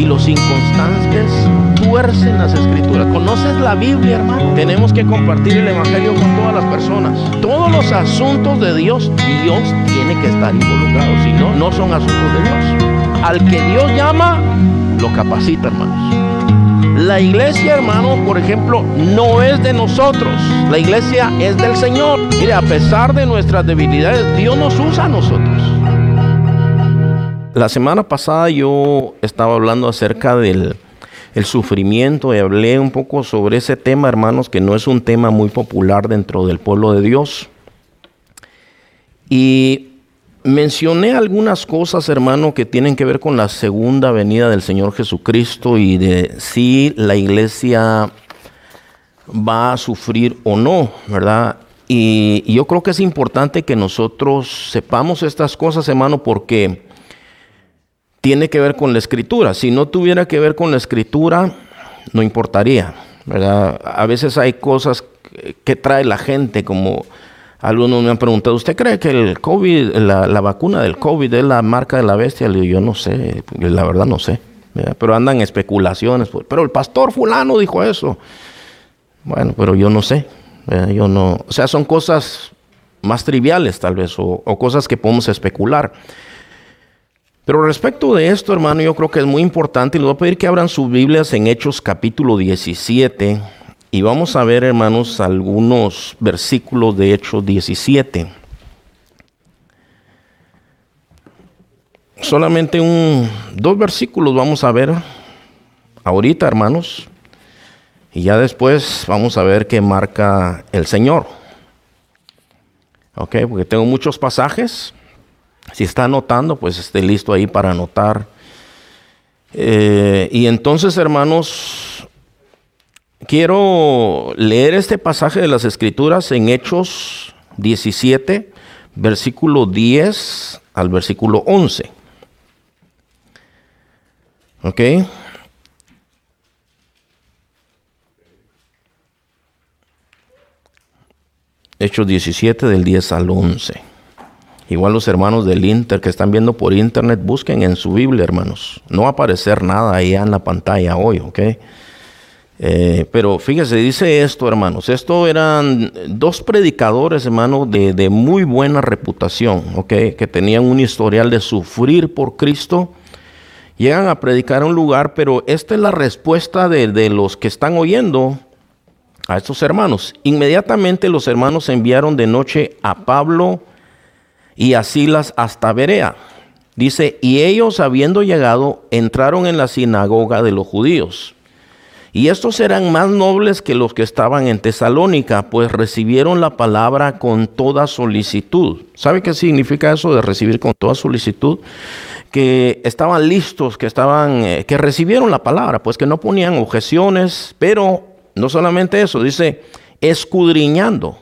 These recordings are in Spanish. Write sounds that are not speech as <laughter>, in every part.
y los inconstantes tuercen las escrituras. ¿Conoces la Biblia, hermano? Tenemos que compartir el Evangelio con todas las personas. Todos los asuntos de Dios, Dios tiene que estar involucrado. Si no, no son asuntos de Dios. Al que Dios llama, lo capacita, hermanos. La iglesia, hermano, por ejemplo, no es de nosotros. La iglesia es del Señor. Mire, a pesar de nuestras debilidades, Dios nos usa a nosotros. La semana pasada yo estaba hablando acerca del el sufrimiento y hablé un poco sobre ese tema, hermanos, que no es un tema muy popular dentro del pueblo de Dios. Y mencioné algunas cosas, hermano, que tienen que ver con la segunda venida del Señor Jesucristo y de si la iglesia va a sufrir o no, ¿verdad? Y, y yo creo que es importante que nosotros sepamos estas cosas, hermano, porque tiene que ver con la escritura. Si no tuviera que ver con la escritura, no importaría. ¿verdad? A veces hay cosas que trae la gente, como algunos me han preguntado, ¿usted cree que el COVID, la, vacuna del COVID es la marca de la bestia? Le digo, yo no sé, la verdad no sé. Pero andan especulaciones. Pues, pero el pastor fulano dijo eso. Bueno, pero yo no sé. Yo no, o sea, son cosas más triviales tal vez, o cosas que podemos especular. Pero respecto de esto, hermano, yo creo que es muy importante y les voy a pedir que abran sus Biblias en Hechos capítulo 17 y vamos a ver, hermanos, algunos versículos de Hechos 17. Solamente un, dos versículos vamos a ver ahorita, hermanos, y ya después vamos a ver qué marca el Señor. Ok, porque tengo muchos pasajes. Si está anotando, pues esté listo ahí para anotar. Eh, y entonces, hermanos, quiero leer este pasaje de las Escrituras en Hechos 17, versículo 10 al versículo 11. ¿Ok? Hechos 17 del 10 al 11. Igual los hermanos del Inter que están viendo por internet, busquen en su Biblia, hermanos. No va a aparecer nada ahí en la pantalla hoy, ¿ok? Eh, pero fíjese, dice esto, hermanos. Esto eran dos predicadores, hermanos, de, de, muy buena reputación, ¿ok? Que tenían un historial de sufrir por Cristo. Llegan a predicar a un lugar, pero esta es la respuesta de, de los que están oyendo a estos hermanos. Inmediatamente los hermanos enviaron de noche a Pablo y a Silas hasta Berea. Dice, y ellos habiendo llegado, entraron en la sinagoga de los judíos. Y estos eran más nobles que los que estaban en Tesalónica, pues recibieron la palabra con toda solicitud. ¿Sabe qué significa eso de recibir con toda solicitud? Que estaban listos, que estaban, eh, que recibieron la palabra, pues que no ponían objeciones, pero no solamente eso, dice, escudriñando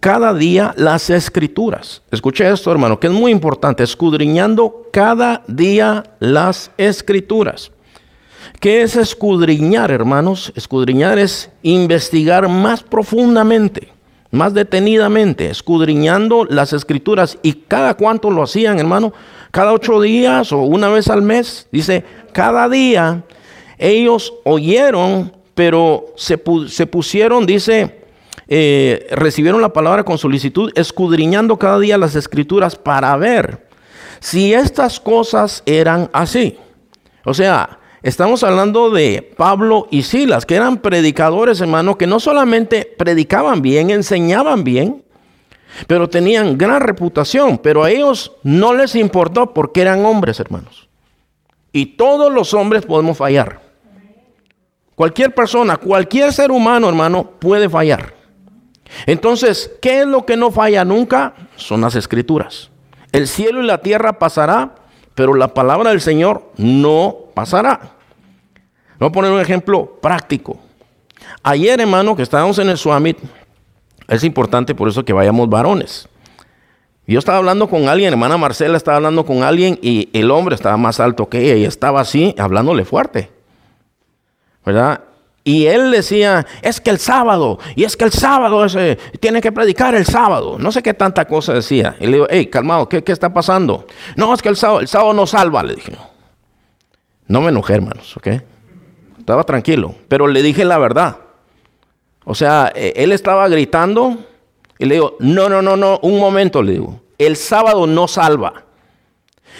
cada día las escrituras. Escuche esto, hermano, que es muy importante, escudriñando cada día las escrituras. ¿Qué es escudriñar, hermanos? Escudriñar es investigar más profundamente, más detenidamente, escudriñando las escrituras. ¿Y cada cuánto lo hacían, hermano? Cada ocho días o una vez al mes. Dice, cada día ellos oyeron, pero se, se pusieron, dice, eh, recibieron la palabra con solicitud, escudriñando cada día las escrituras para ver si estas cosas eran así. O sea, estamos hablando de Pablo y Silas, que eran predicadores, hermano, que no solamente predicaban bien, enseñaban bien, pero tenían gran reputación, pero a ellos no les importó porque eran hombres, hermanos. Y todos los hombres podemos fallar. Cualquier persona, cualquier ser humano, hermano, puede fallar. Entonces, ¿qué es lo que no falla nunca? Son las escrituras. El cielo y la tierra pasará, pero la palabra del Señor no pasará. Voy a poner un ejemplo práctico. Ayer, hermano, que estábamos en el Summit, es importante por eso que vayamos varones. Yo estaba hablando con alguien, hermana Marcela estaba hablando con alguien y el hombre estaba más alto que ella y estaba así, hablándole fuerte. ¿Verdad? Y él decía, es que el sábado, y es que el sábado tiene que predicar el sábado. No sé qué tanta cosa decía. Y le digo, hey, calmado, ¿qué, está pasando? No, es que el sábado, el sábado no salva, le dije. No me enojé, hermanos, ¿ok? Estaba tranquilo, pero le dije la verdad. O sea, e, él estaba gritando y le digo, no, no, no, no, un momento, le digo, el sábado no salva.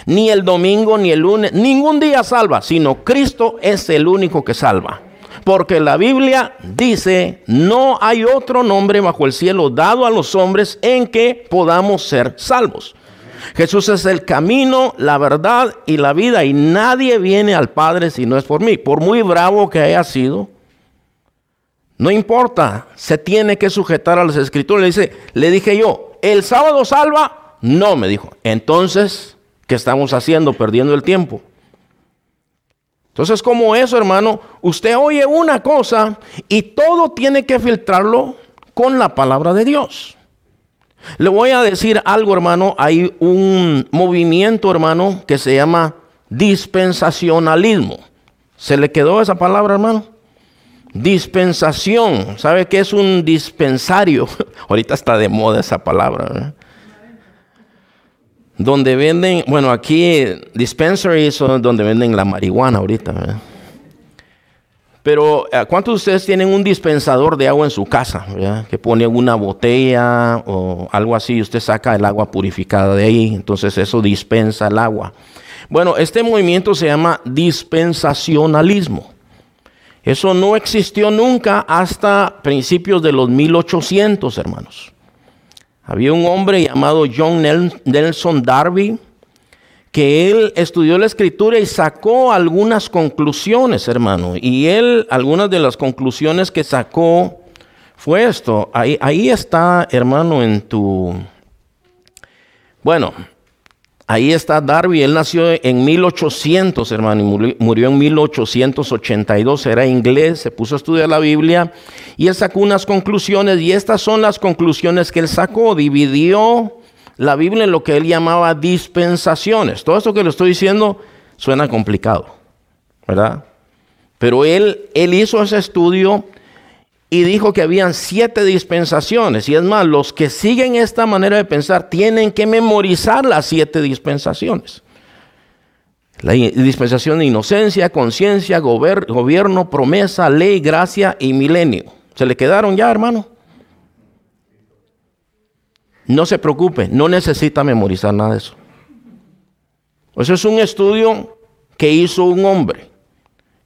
Ni el domingo, ni el lunes, ningún día salva, sino Cristo es el único que salva. Porque la Biblia dice, no hay otro nombre bajo el cielo dado a los hombres en que podamos ser salvos. Jesús es el camino, la verdad y la vida y nadie viene al Padre si no es por mí. Por muy bravo que haya sido, no importa, se tiene que sujetar a las escrituras. Le dice, le dije yo, ¿el sábado salva? No, me dijo. Entonces, ¿qué estamos haciendo? Perdiendo el tiempo. Entonces, como eso, hermano, usted oye una cosa y todo tiene que filtrarlo con la palabra de Dios. Le voy a decir algo, hermano. Hay un movimiento, hermano, que se llama dispensacionalismo. ¿Se le quedó esa palabra, hermano? Dispensación. ¿Sabe qué es un dispensario? <laughs> Ahorita está de moda esa palabra donde venden, bueno, aquí dispensaries son donde venden la marihuana ahorita. Pero eh, ¿cuántos de ustedes tienen un dispensador de agua en su casa? Que pone una botella o algo así y usted saca el agua purificada de ahí, entonces eso dispensa el agua. Bueno, este movimiento se llama dispensacionalismo. Eso no existió nunca hasta principios de los 1800, hermanos. Había un hombre llamado John Nelson Darby que él estudió la escritura y sacó algunas conclusiones, hermano. Y él, algunas de las conclusiones que sacó fue esto. Ahí, está, hermano, en tu... Bueno, Ahí está Darby, él nació en 1800, hermano, y murió en 1882, era inglés, se puso a estudiar la Biblia y él sacó unas conclusiones y estas son las conclusiones que él sacó, dividió la Biblia en lo que él llamaba dispensaciones. Todo esto que le estoy diciendo suena complicado, ¿verdad? Pero él, él hizo ese estudio y dijo que habían siete dispensaciones. Y es más, los que siguen esta manera de pensar tienen que memorizar las siete dispensaciones. La dispensación de inocencia, conciencia, gobierno, promesa, ley, gracia y milenio. ¿Se le quedaron ya, hermano? No se preocupe, no necesita memorizar nada de eso. Eso es un estudio que hizo un hombre.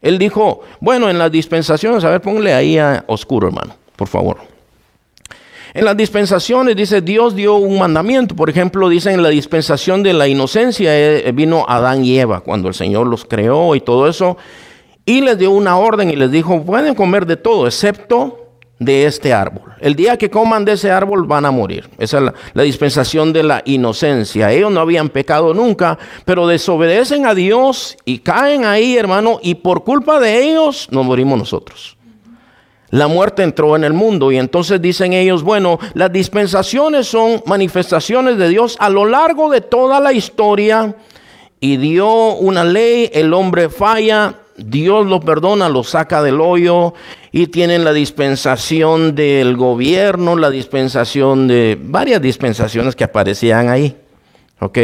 Él dijo, bueno, en las dispensaciones, a ver, póngale ahí a oscuro, hermano, por favor. En las dispensaciones dice Dios dio un mandamiento. Por ejemplo, dice en la dispensación de la inocencia eh, vino Adán y Eva cuando el Señor los creó y todo eso. Y les dio una orden y les dijo, pueden comer de todo excepto de este árbol. El día que coman de ese árbol van a morir. Esa es la, dispensación de la inocencia. Ellos no habían pecado nunca, pero desobedecen a Dios y caen ahí, hermano, y por culpa de ellos nos morimos nosotros. La muerte entró en el mundo y entonces dicen ellos, bueno, las dispensaciones son manifestaciones de Dios a lo largo de toda la historia y dio una ley, el hombre falla, Dios lo perdona, lo saca del hoyo y tienen la dispensación del gobierno, la dispensación de varias dispensaciones que aparecían ahí. ¿Ok?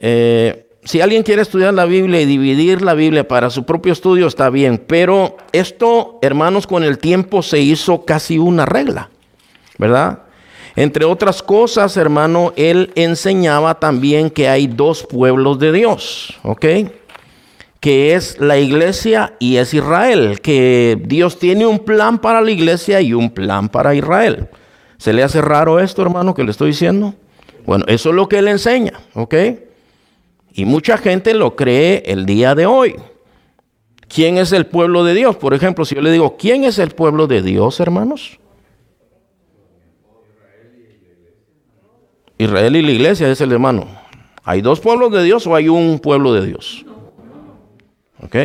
Eh, si alguien quiere estudiar la Biblia y dividir la Biblia para su propio estudio, está bien, pero esto, hermanos, con el tiempo se hizo casi una regla, ¿verdad? Entre otras cosas, hermano, él enseñaba también que hay dos pueblos de Dios, ¿ok? Que es la iglesia y es Israel, que Dios tiene un plan para la iglesia y un plan para Israel. ¿Se le hace raro esto, hermano, que le estoy diciendo? Bueno, eso es lo que él enseña, ¿ok? Y mucha gente lo cree el día de hoy. ¿Quién es el pueblo de Dios? Por ejemplo, si yo le digo, ¿quién es el pueblo de Dios, hermanos? Israel y la iglesia es el hermano. ¿Hay dos pueblos de Dios o hay un pueblo de Dios? ¿Ok?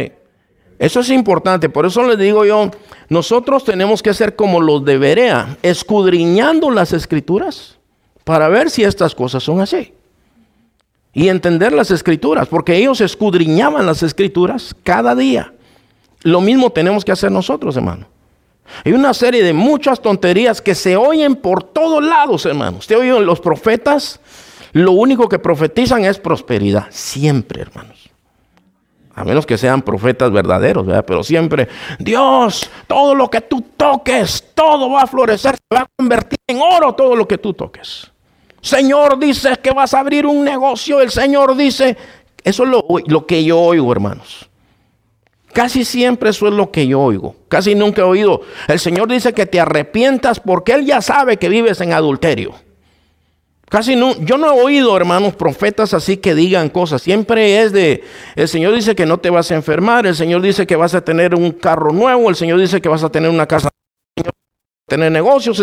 Eso es importante, por eso les digo yo, nosotros tenemos que ser como los de Berea, escudriñando las escrituras para ver si estas cosas son así. Y entender las escrituras, porque ellos escudriñaban las escrituras cada día. Lo mismo tenemos que hacer nosotros, hermano. Hay una serie de muchas tonterías que se oyen por todos lados, hermano. Usted oye los profetas, lo único que profetizan es prosperidad, siempre, hermanos. A menos que sean profetas verdaderos, ¿verdad? Pero siempre, Dios, todo lo que tú toques, todo va a florecer, se va a convertir en oro todo lo que tú toques. Señor, dice que vas a abrir un negocio. El Señor dice, eso es lo, lo que yo oigo, hermanos. Casi siempre eso es lo que yo oigo. Casi nunca he oído. El Señor dice que te arrepientas porque Él ya sabe que vives en adulterio. Casi no, yo no he oído, hermanos, profetas así que digan cosas. Siempre es de, el Señor dice que no te vas a enfermar, el Señor dice que vas a tener un carro nuevo, el Señor dice que vas a tener una casa, el Señor tener negocios,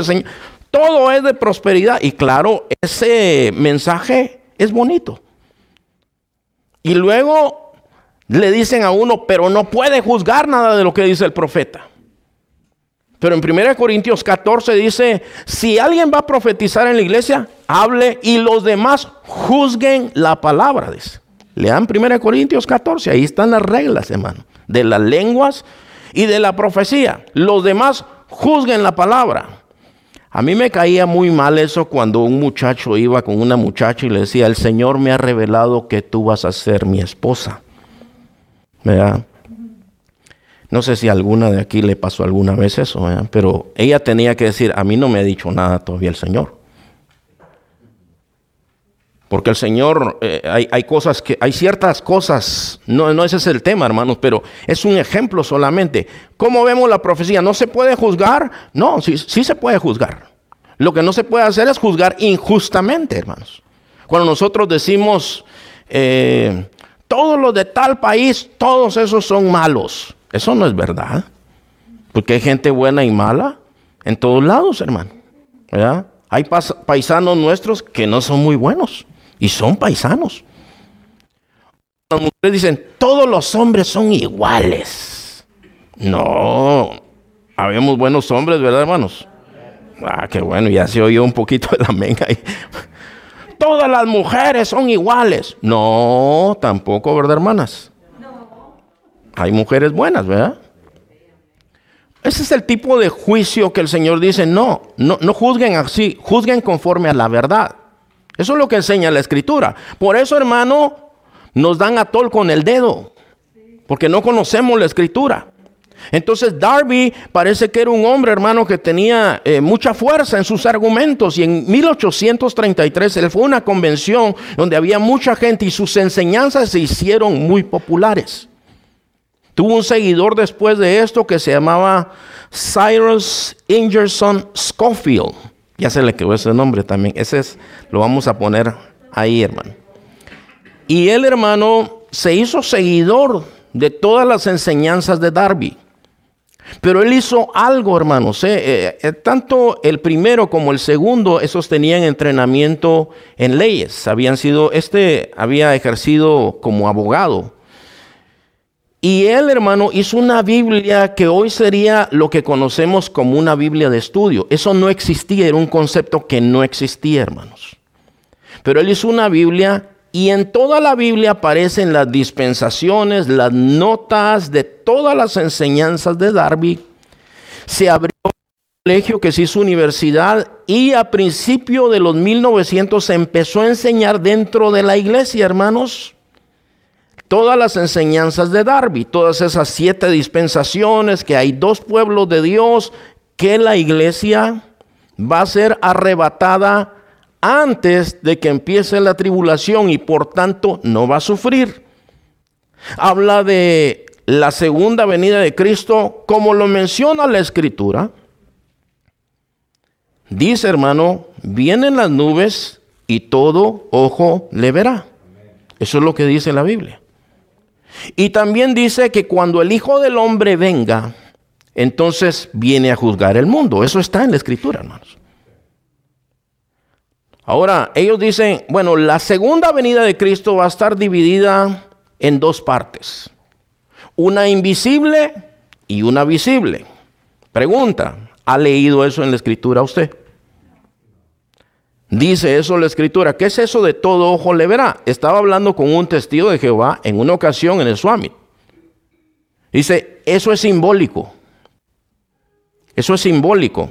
todo es de prosperidad. Y claro, ese mensaje es bonito. Y luego le dicen a uno, pero no puede juzgar nada de lo que dice el profeta. Pero en 1 Corintios 14 dice, si alguien va a profetizar en la iglesia, hable y los demás juzguen la palabra. Dice. Lean 1 Corintios 14, ahí están las reglas, hermano, de las lenguas y de la profecía. Los demás juzguen la palabra. A mí me caía muy mal eso cuando un muchacho iba con una muchacha y le decía, el Señor me ha revelado que tú vas a ser mi esposa. ¿Verdad? No sé si alguna de aquí le pasó alguna vez eso, pero ella tenía que decir, a mí no me ha dicho nada todavía el Señor. Porque el Señor, eh, hay, cosas que, hay ciertas cosas, no, no ese es el tema, hermanos, pero es un ejemplo solamente. ¿Cómo vemos la profecía? ¿No se puede juzgar? No, sí, sí se puede juzgar. Lo que no se puede hacer es juzgar injustamente, hermanos. Cuando nosotros decimos, eh, todos los de tal país, todos esos son malos. Eso no es verdad. Porque hay gente buena y mala en todos lados, hermano. Hay paisanos nuestros que no son muy buenos y son paisanos. Las mujeres dicen, todos los hombres son iguales. No, habemos buenos hombres, ¿verdad, hermanos? Ah, qué bueno, ya se oyó un poquito de la menga ahí. <laughs> Todas las mujeres son iguales. No, tampoco, ¿verdad, hermanas? Hay mujeres buenas, ¿verdad? Ese es el tipo de juicio que el Señor dice, no, no, no juzguen así, juzguen conforme a la verdad. Eso es lo que enseña la escritura. Por eso, hermano, nos dan atol con el dedo, porque no conocemos la escritura. Entonces Darby parece que era un hombre, hermano, que tenía eh, mucha fuerza en sus argumentos y en 1833 él fue a una convención donde había mucha gente y sus enseñanzas se hicieron muy populares. Tuvo un seguidor después de esto que se llamaba Cyrus Ingerson Schofield. Ya se le quedó ese nombre también. Ese es, lo vamos a poner ahí, hermano. Y él, hermano, se hizo seguidor de todas las enseñanzas de Darby. Pero él hizo algo, hermanos. Eh, eh, tanto el primero como el segundo, esos tenían entrenamiento en leyes. Habían sido, este había ejercido como abogado. Y él, hermano, hizo una Biblia que hoy sería lo que conocemos como una Biblia de estudio. Eso no existía, era un concepto que no existía, hermanos. Pero él hizo una Biblia y en toda la Biblia aparecen las dispensaciones, las notas de todas las enseñanzas de Darby. Se abrió un colegio que se hizo universidad y a principio de los 1900 se empezó a enseñar dentro de la iglesia, hermanos todas las enseñanzas de Darby, todas esas siete dispensaciones, que hay dos pueblos de Dios, que la iglesia va a ser arrebatada antes de que empiece la tribulación y por tanto no va a sufrir. Habla de la segunda venida de Cristo como lo menciona la escritura. Dice hermano, vienen las nubes y todo ojo le verá. Eso es lo que dice la Biblia. Y también dice que cuando el Hijo del Hombre venga, entonces viene a juzgar el mundo. Eso está en la escritura, hermanos. Ahora, ellos dicen, bueno, la segunda venida de Cristo va a estar dividida en dos partes. Una invisible y una visible. Pregunta, ¿ha leído eso en la escritura usted? Dice eso la escritura. ¿Qué es eso de todo ojo le verá? Estaba hablando con un testigo de Jehová en una ocasión en el Swami. Dice, eso es simbólico. Eso es simbólico.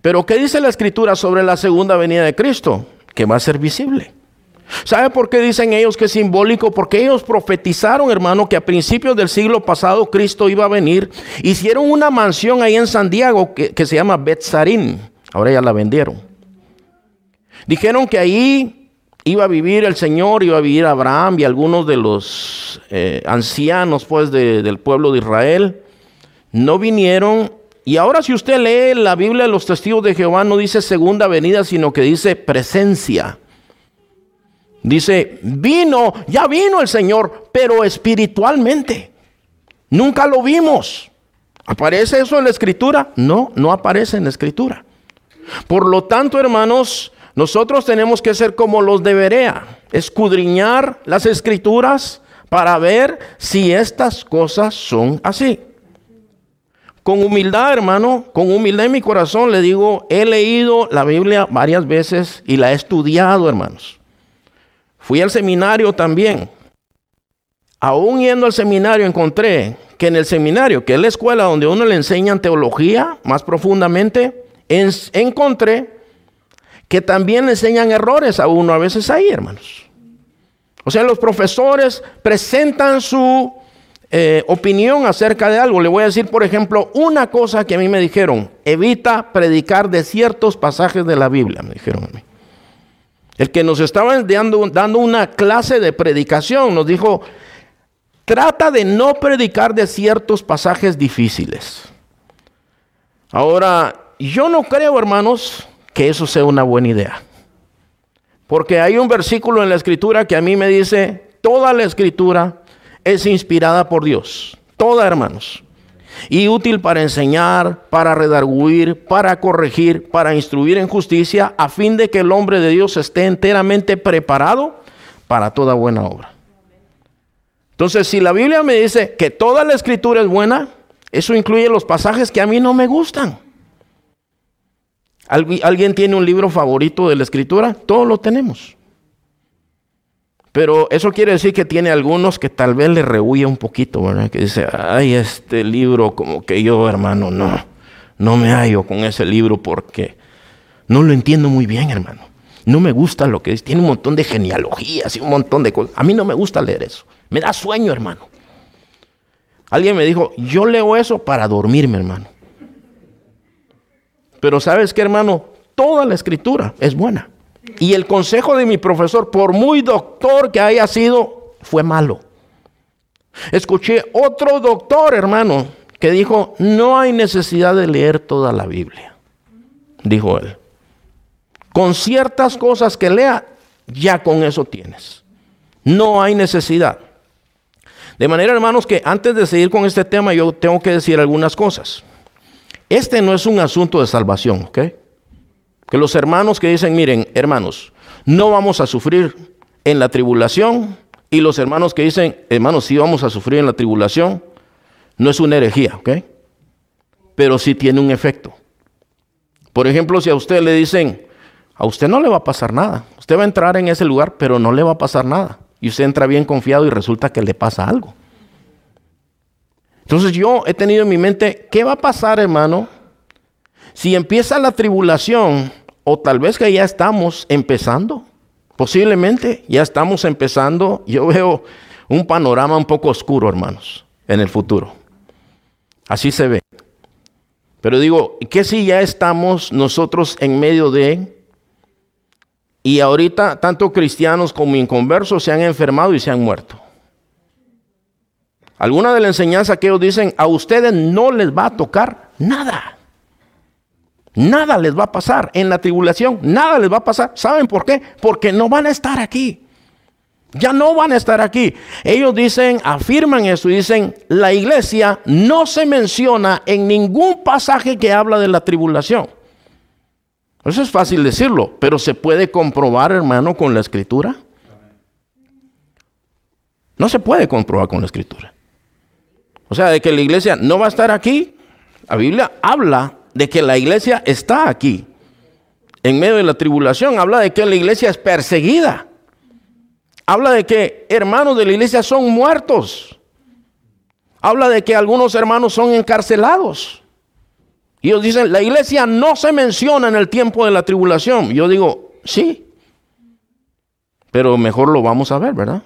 Pero ¿qué dice la escritura sobre la segunda venida de Cristo? Que va a ser visible. ¿Sabe por qué dicen ellos que es simbólico? Porque ellos profetizaron, hermano, que a principios del siglo pasado Cristo iba a venir. Hicieron una mansión ahí en San Diego que, se llama Betzarín. Ahora ya la vendieron. Dijeron que ahí iba a vivir el Señor, iba a vivir Abraham y algunos de los eh, ancianos pues del pueblo de Israel. No vinieron. Y ahora si usted lee la Biblia de los testigos de Jehová, no dice segunda venida, sino que dice presencia. Dice, vino, ya vino el Señor, pero espiritualmente. Nunca lo vimos. ¿Aparece eso en la escritura? No, no aparece en la escritura. Por lo tanto, hermanos, nosotros tenemos que ser como los de Berea, escudriñar las escrituras para ver si estas cosas son así. Con humildad, hermano, con humildad en mi corazón le digo, he leído la Biblia varias veces y la he estudiado, hermanos. Fui al seminario también. Aún yendo al seminario encontré que en el seminario, que es la escuela donde uno le enseñan teología más profundamente, encontré que también enseñan errores a uno a veces ahí, hermanos. O sea, los profesores presentan su eh, opinión acerca de algo. Le voy a decir, por ejemplo, una cosa que a mí me dijeron, evita predicar de ciertos pasajes de la Biblia, me dijeron a mí. El que nos estaba dando, dando una clase de predicación nos dijo, trata de no predicar de ciertos pasajes difíciles. Ahora, yo no creo, hermanos, que eso sea una buena idea. Porque hay un versículo en la escritura que a mí me dice, toda la escritura es inspirada por Dios. Toda, hermanos y útil para enseñar, para redarguir, para corregir, para instruir en justicia, a fin de que el hombre de Dios esté enteramente preparado para toda buena obra. Entonces, si la Biblia me dice que toda la escritura es buena, eso incluye los pasajes que a mí no me gustan. ¿Alguien tiene un libro favorito de la escritura? Todos lo tenemos. Pero eso quiere decir que tiene algunos que tal vez le rehuye un poquito, ¿verdad? Que dice, ay, este libro como que yo, hermano, no, no me hallo con ese libro porque no lo entiendo muy bien, hermano. No me gusta lo que dice. Tiene un montón de genealogías y un montón de cosas. A mí no me gusta leer eso. Me da sueño, hermano. Alguien me dijo, yo leo eso para dormirme, hermano. Pero sabes qué, hermano, toda la escritura es buena. Y el consejo de mi profesor, por muy doctor que haya sido, fue malo. Escuché otro doctor, hermano, que dijo, no hay necesidad de leer toda la Biblia, dijo él. Con ciertas cosas que lea, ya con eso tienes. No hay necesidad. De manera, hermanos, que antes de seguir con este tema, yo tengo que decir algunas cosas. Este no es un asunto de salvación, ¿ok? Que los hermanos que dicen, miren, hermanos, no vamos a sufrir en la tribulación. Y los hermanos que dicen, hermanos, sí vamos a sufrir en la tribulación. No es una herejía, ¿ok? Pero sí tiene un efecto. Por ejemplo, si a usted le dicen, a usted no le va a pasar nada. Usted va a entrar en ese lugar, pero no le va a pasar nada. Y usted entra bien confiado y resulta que le pasa algo. Entonces yo he tenido en mi mente, ¿qué va a pasar, hermano, si empieza la tribulación, o tal vez que ya estamos empezando, posiblemente ya estamos empezando, yo veo un panorama un poco oscuro, hermanos, en el futuro. Así se ve. Pero digo, ¿qué si ya estamos nosotros en medio de... Y ahorita tanto cristianos como inconversos se han enfermado y se han muerto. Alguna de la enseñanza que ellos dicen, a ustedes no les va a tocar nada. Nada les va a pasar en la tribulación, nada les va a pasar. ¿Saben por qué? Porque no van a estar aquí. Ya no van a estar aquí. Ellos dicen, afirman eso y dicen, la iglesia no se menciona en ningún pasaje que habla de la tribulación. Eso es fácil decirlo, pero se puede comprobar, hermano, con la escritura. No se puede comprobar con la escritura. O sea, de que la iglesia no va a estar aquí, la Biblia habla de que la iglesia está aquí, en medio de la tribulación. Habla de que la iglesia es perseguida. Habla de que hermanos de la iglesia son muertos. Habla de que algunos hermanos son encarcelados. Y ellos dicen, la iglesia no se menciona en el tiempo de la tribulación. Yo digo, sí. Pero mejor lo vamos a ver, ¿verdad?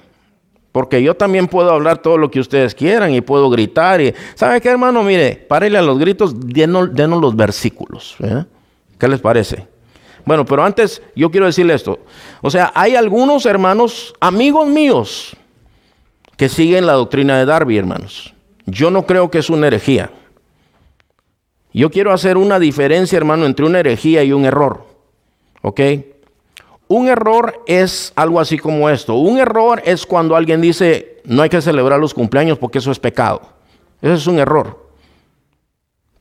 Porque yo también puedo hablar todo lo que ustedes quieran y puedo gritar. Y, ¿Sabe qué, hermano? Mire, párele a los gritos, denos, los versículos. ¿Qué les parece? Bueno, pero antes yo quiero decirle esto. O sea, hay algunos hermanos, amigos míos, que siguen la doctrina de Darby, hermanos. Yo no creo que es una herejía. Yo quiero hacer una diferencia, hermano, entre una herejía y un error. ¿Ok? Un error es algo así como esto. Un error es cuando alguien dice, no hay que celebrar los cumpleaños porque eso es pecado. Eso es un error.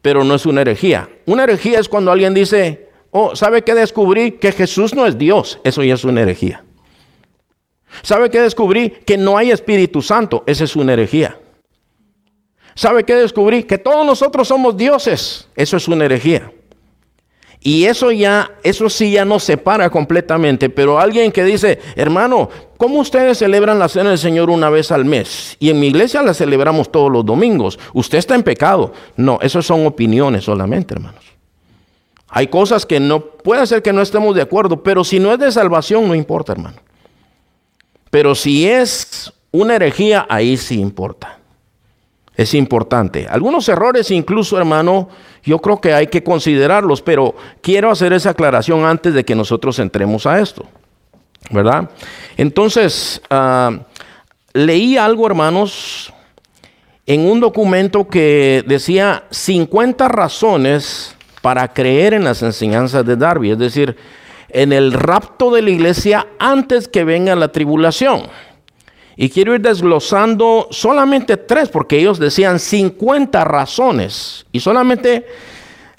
Pero no es una herejía. Una herejía es cuando alguien dice, oh, ¿sabe qué descubrí? Que Jesús no es Dios. Eso ya es una herejía. ¿Sabe qué descubrí? Que no hay Espíritu Santo. Esa es una herejía. ¿Sabe qué descubrí? Que todos nosotros somos dioses. Eso es una herejía. Y eso ya, eso sí ya nos separa completamente. Pero alguien que dice, hermano, ¿cómo ustedes celebran la cena del Señor una vez al mes? Y en mi iglesia la celebramos todos los domingos. Usted está en pecado. No, eso son opiniones solamente, hermanos. Hay cosas que no, puede ser que no estemos de acuerdo, pero si no es de salvación, no importa, hermano. Pero si es una herejía, ahí sí importa es importante. Algunos errores incluso, hermano, yo creo que hay que considerarlos, pero quiero hacer esa aclaración antes de que nosotros entremos a esto, ¿verdad? Entonces, ah, leí algo, hermanos, en un documento que decía 50 razones para creer en las enseñanzas de Darby, es decir, en el rapto de la iglesia antes que venga la tribulación. Y quiero ir desglosando solamente tres, porque ellos decían 50 razones. Y solamente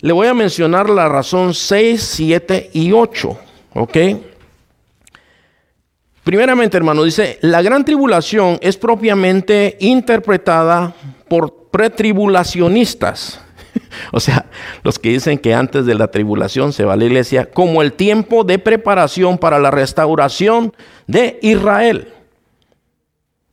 le voy a mencionar la razón 6, 7 y 8. ¿Ok? Primeramente, hermano, dice, la gran tribulación es propiamente interpretada por pretribulacionistas. <laughs> o sea, los que dicen que antes de la tribulación se va a la iglesia, como el tiempo de preparación para la restauración de Israel.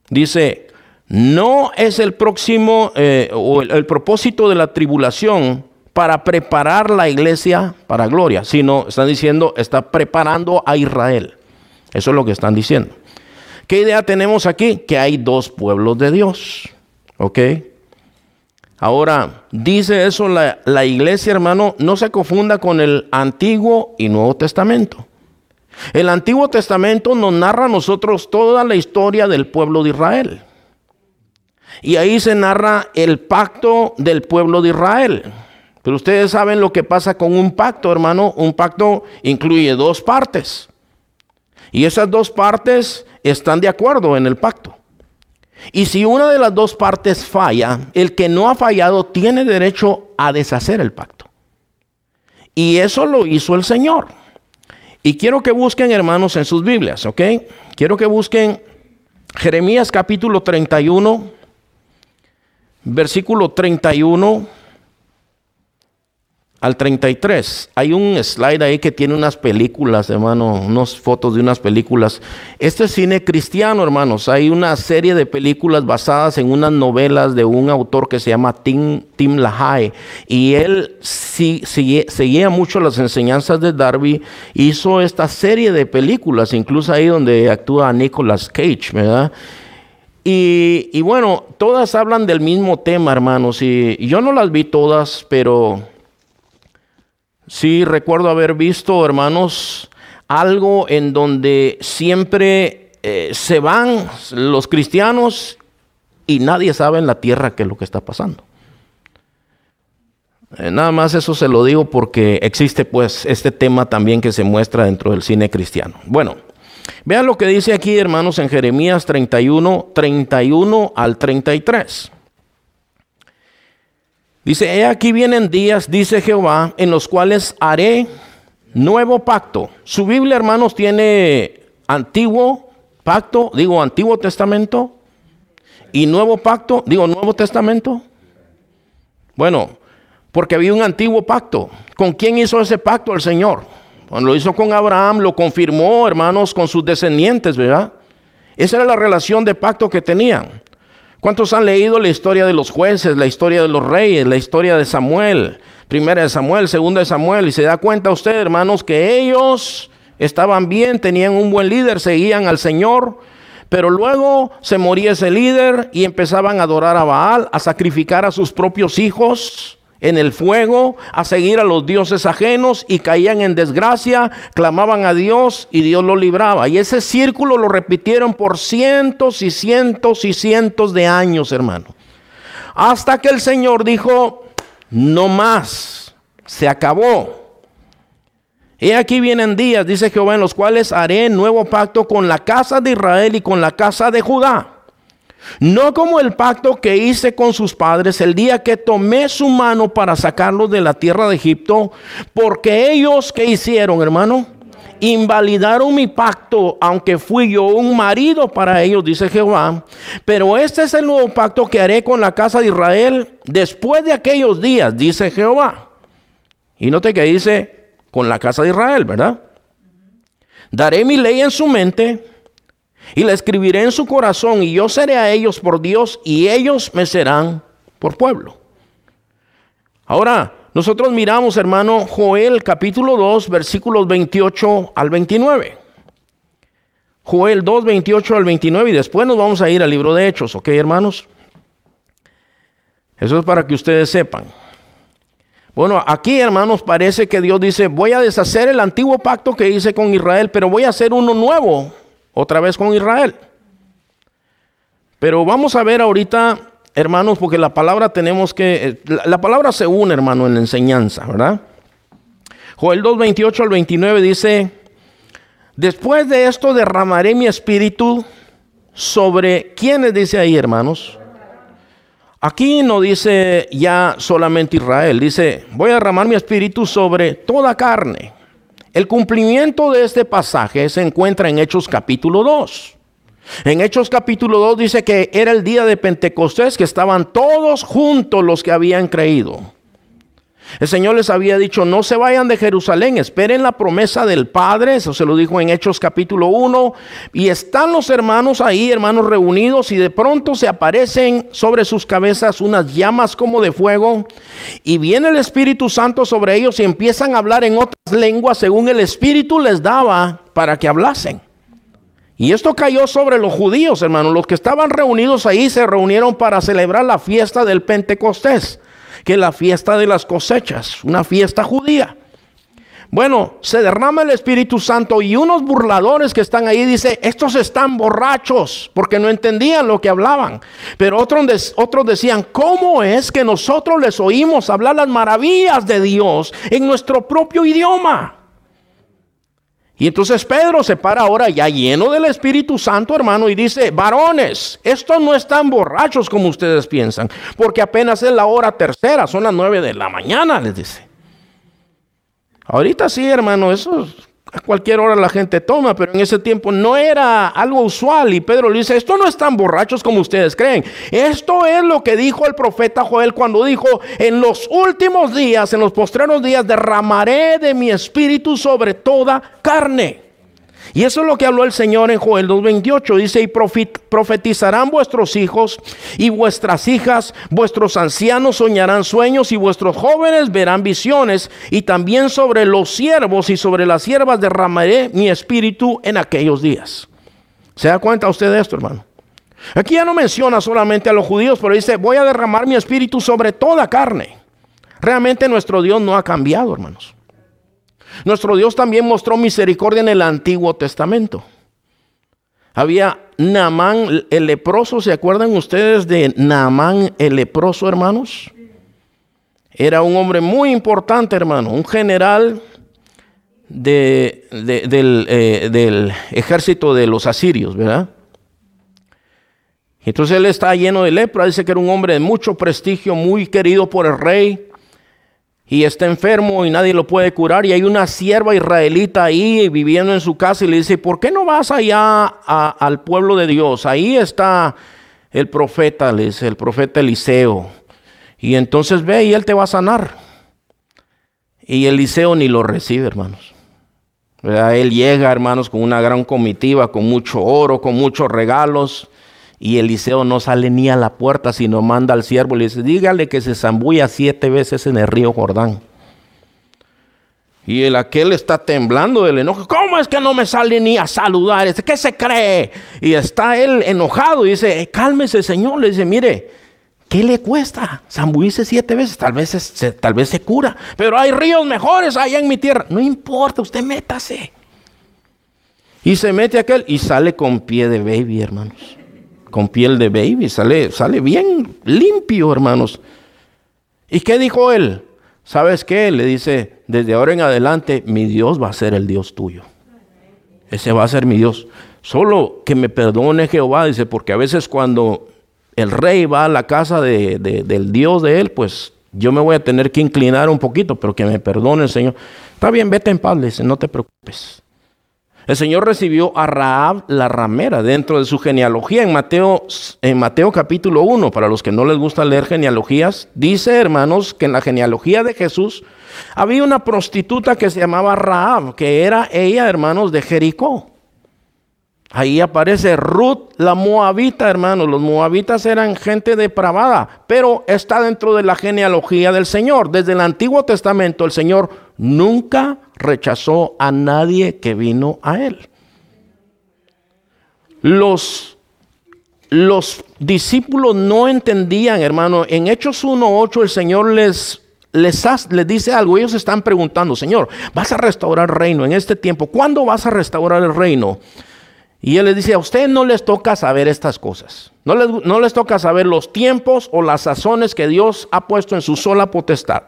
Dice, no es el próximo eh, o el, propósito de la tribulación para preparar la iglesia para gloria, sino están diciendo, está preparando a Israel. Eso es lo que están diciendo. ¿Qué idea tenemos aquí? Que hay dos pueblos de Dios. ¿Ok? Ahora, dice eso la, la, iglesia, hermano, no se confunda con el Antiguo y Nuevo Testamento. El Antiguo Testamento nos narra a nosotros toda la historia del pueblo de Israel. Y ahí se narra el pacto del pueblo de Israel. Pero ustedes saben lo que pasa con un pacto, hermano. Un pacto incluye dos partes. Y esas dos partes están de acuerdo en el pacto. Y si una de las dos partes falla, el que no ha fallado tiene derecho a deshacer el pacto. Y eso lo hizo el Señor. Y quiero que busquen, hermanos, en sus Biblias, ¿ok? Quiero que busquen Jeremías capítulo 31, versículo 31 al 33. Hay un slide ahí que tiene unas películas, hermano, unas fotos de unas películas. Este es cine cristiano, hermanos. Hay una serie de películas basadas en unas novelas de un autor que se llama Tim, Tim LaHaye. Y él sí, seguía mucho las enseñanzas de Darby. Hizo esta serie de películas, incluso ahí donde actúa Nicolas Cage, ¿verdad? Y, y bueno, todas hablan del mismo tema, hermanos. Y yo no las vi todas, pero Sí, recuerdo haber visto, hermanos, algo en donde siempre eh, se van los cristianos y nadie sabe en la tierra qué es lo que está pasando. Eh, nada más eso se lo digo porque existe pues este tema también que se muestra dentro del cine cristiano. Bueno, vean lo que dice aquí, hermanos, en Jeremías 31, 31 al 33. Dice, aquí vienen días, dice Jehová, en los cuales haré nuevo pacto. Su Biblia, hermanos, tiene antiguo pacto, digo antiguo testamento, y nuevo pacto, digo nuevo testamento. Bueno, porque había un antiguo pacto. ¿Con quién hizo ese pacto el Señor? Cuando lo hizo con Abraham, lo confirmó, hermanos, con sus descendientes, ¿verdad? Esa era la relación de pacto que tenían. ¿Cuántos han leído la historia de los jueces, la historia de los reyes, la historia de Samuel? Primera de Samuel, segunda de Samuel. Y se da cuenta usted, hermanos, que ellos estaban bien, tenían un buen líder, seguían al Señor, pero luego se moría ese líder y empezaban a adorar a Baal, a sacrificar a sus propios hijos en el fuego, a seguir a los dioses ajenos y caían en desgracia, clamaban a Dios y Dios lo libraba. Y ese círculo lo repitieron por cientos y cientos y cientos de años, hermano. Hasta que el Señor dijo, no más, se acabó. Y aquí vienen días, dice Jehová, en los cuales haré nuevo pacto con la casa de Israel y con la casa de Judá. No como el pacto que hice con sus padres el día que tomé su mano para sacarlos de la tierra de Egipto, porque ellos que hicieron, hermano, invalidaron mi pacto, aunque fui yo un marido para ellos, dice Jehová. Pero este es el nuevo pacto que haré con la casa de Israel después de aquellos días, dice Jehová. Y note que dice con la casa de Israel, ¿verdad? Daré mi ley en su mente y la escribiré en su corazón y yo seré a ellos por Dios y ellos me serán por pueblo. Ahora, nosotros miramos, hermano, Joel capítulo 2, versículos 28 al 29. Joel 2, 28 al 29 y después nos vamos a ir al libro de Hechos, ¿ok, hermanos? Eso es para que ustedes sepan. Bueno, aquí hermanos parece que Dios dice, voy a deshacer el antiguo pacto que hice con Israel, pero voy a hacer uno nuevo, otra vez con Israel. Pero vamos a ver ahorita, hermanos, porque la palabra tenemos que, la, palabra se une, hermano, en la enseñanza, ¿verdad? Joel 2, 28 al 29 dice, después de esto derramaré mi espíritu sobre, ¿quiénes dice ahí, hermanos? Aquí no dice ya solamente Israel, dice, voy a derramar mi espíritu sobre toda carne. El cumplimiento de este pasaje se encuentra en Hechos capítulo 2. En Hechos capítulo 2 dice que era el día de Pentecostés, que estaban todos juntos los que habían creído. El Señor les había dicho, no se vayan de Jerusalén, esperen la promesa del Padre, eso se lo dijo en Hechos capítulo 1, y están los hermanos ahí, hermanos reunidos, y de pronto se aparecen sobre sus cabezas unas llamas como de fuego, y viene el Espíritu Santo sobre ellos y empiezan a hablar en otras lenguas según el Espíritu les daba para que hablasen. Y esto cayó sobre los judíos, hermanos. Los que estaban reunidos ahí se reunieron para celebrar la fiesta del Pentecostés que la fiesta de las cosechas, una fiesta judía. Bueno, se derrama el Espíritu Santo y unos burladores que están ahí dice, estos están borrachos porque no entendían lo que hablaban. Pero otros, otros decían, ¿cómo es que nosotros les oímos hablar las maravillas de Dios en nuestro propio idioma? Y entonces Pedro se para ahora ya lleno del Espíritu Santo, hermano, y dice, varones, estos no están borrachos como ustedes piensan, porque apenas es la hora tercera, son las nueve de la mañana, les dice. Ahorita sí, hermano, eso a cualquier hora la gente toma, pero en ese tiempo no era algo usual. Y Pedro le dice, esto no es tan borrachos como ustedes creen. Esto es lo que dijo el profeta Joel cuando dijo, en los últimos días, en los postreros días, derramaré de mi espíritu sobre toda carne. Y eso es lo que habló el Señor en Joel 2.28. Dice, y profetizarán vuestros hijos y vuestras hijas, vuestros ancianos soñarán sueños y vuestros jóvenes verán visiones. Y también sobre los siervos y sobre las siervas derramaré mi espíritu en aquellos días. ¿Se da cuenta usted de esto, hermano? Aquí ya no menciona solamente a los judíos, pero dice, voy a derramar mi espíritu sobre toda carne. Realmente nuestro Dios no ha cambiado, hermanos. Nuestro Dios también mostró misericordia en el Antiguo Testamento. Había Naamán el leproso, ¿se acuerdan ustedes de Naamán el leproso, hermanos? Era un hombre muy importante, hermano, un general de, del, eh, del, ejército de los asirios, ¿verdad? Entonces él está lleno de lepra, dice que era un hombre de mucho prestigio, muy querido por el rey y está enfermo y nadie lo puede curar y hay una sierva israelita ahí viviendo en su casa y le dice, ¿por qué no vas allá al pueblo de Dios? Ahí está el profeta, el profeta Eliseo. Y entonces ve y él te va a sanar. Y Eliseo ni lo recibe, hermanos. Él llega, hermanos, con una gran comitiva, con mucho oro, con muchos regalos. Y Eliseo no sale ni a la puerta, sino manda al siervo y le dice, dígale que se zambulla siete veces en el río Jordán. Y el aquel está temblando del enojo. ¿Cómo es que no me sale ni a saludar? ¿Qué se cree? Y está él enojado y dice, eh, cálmese señor. Le dice, mire, ¿qué le cuesta? Zambuirse siete veces, tal vez, se, tal vez se cura. Pero hay ríos mejores allá en mi tierra. No importa, usted métase. Y se mete aquel y sale con pie de baby, hermanos. Con piel de baby, sale, sale bien limpio, hermanos. ¿Y qué dijo él? ¿Sabes qué? Le dice, desde ahora en adelante mi Dios va a ser el Dios tuyo. Ese va a ser mi Dios. Solo que me perdone Jehová, dice, porque a veces cuando el rey va a la casa del Dios de él, pues yo me voy a tener que inclinar un poquito, pero que me perdone el Señor. Está bien, vete en paz, dice, no te preocupes. El Señor recibió a Raab la ramera dentro de su genealogía en Mateo, en Mateo capítulo 1. Para los que no les gusta leer genealogías, dice hermanos que en la genealogía de Jesús había una prostituta que se llamaba Raab, que era ella, hermanos, de Jericó. Ahí aparece Ruth, la moabita, hermanos. Los moabitas eran gente depravada, pero está dentro de la genealogía del Señor. Desde el Antiguo Testamento el Señor nunca rechazó a nadie que vino a él. Los, los discípulos no entendían, hermano. En Hechos 1.8 el Señor les, les, les dice algo. Ellos están preguntando, Señor, ¿vas a restaurar el reino en este tiempo? ¿Cuándo vas a restaurar el reino? Y él les dice, a usted no les toca saber estas cosas. No les, no les toca saber los tiempos o las sazones que Dios ha puesto en su sola potestad.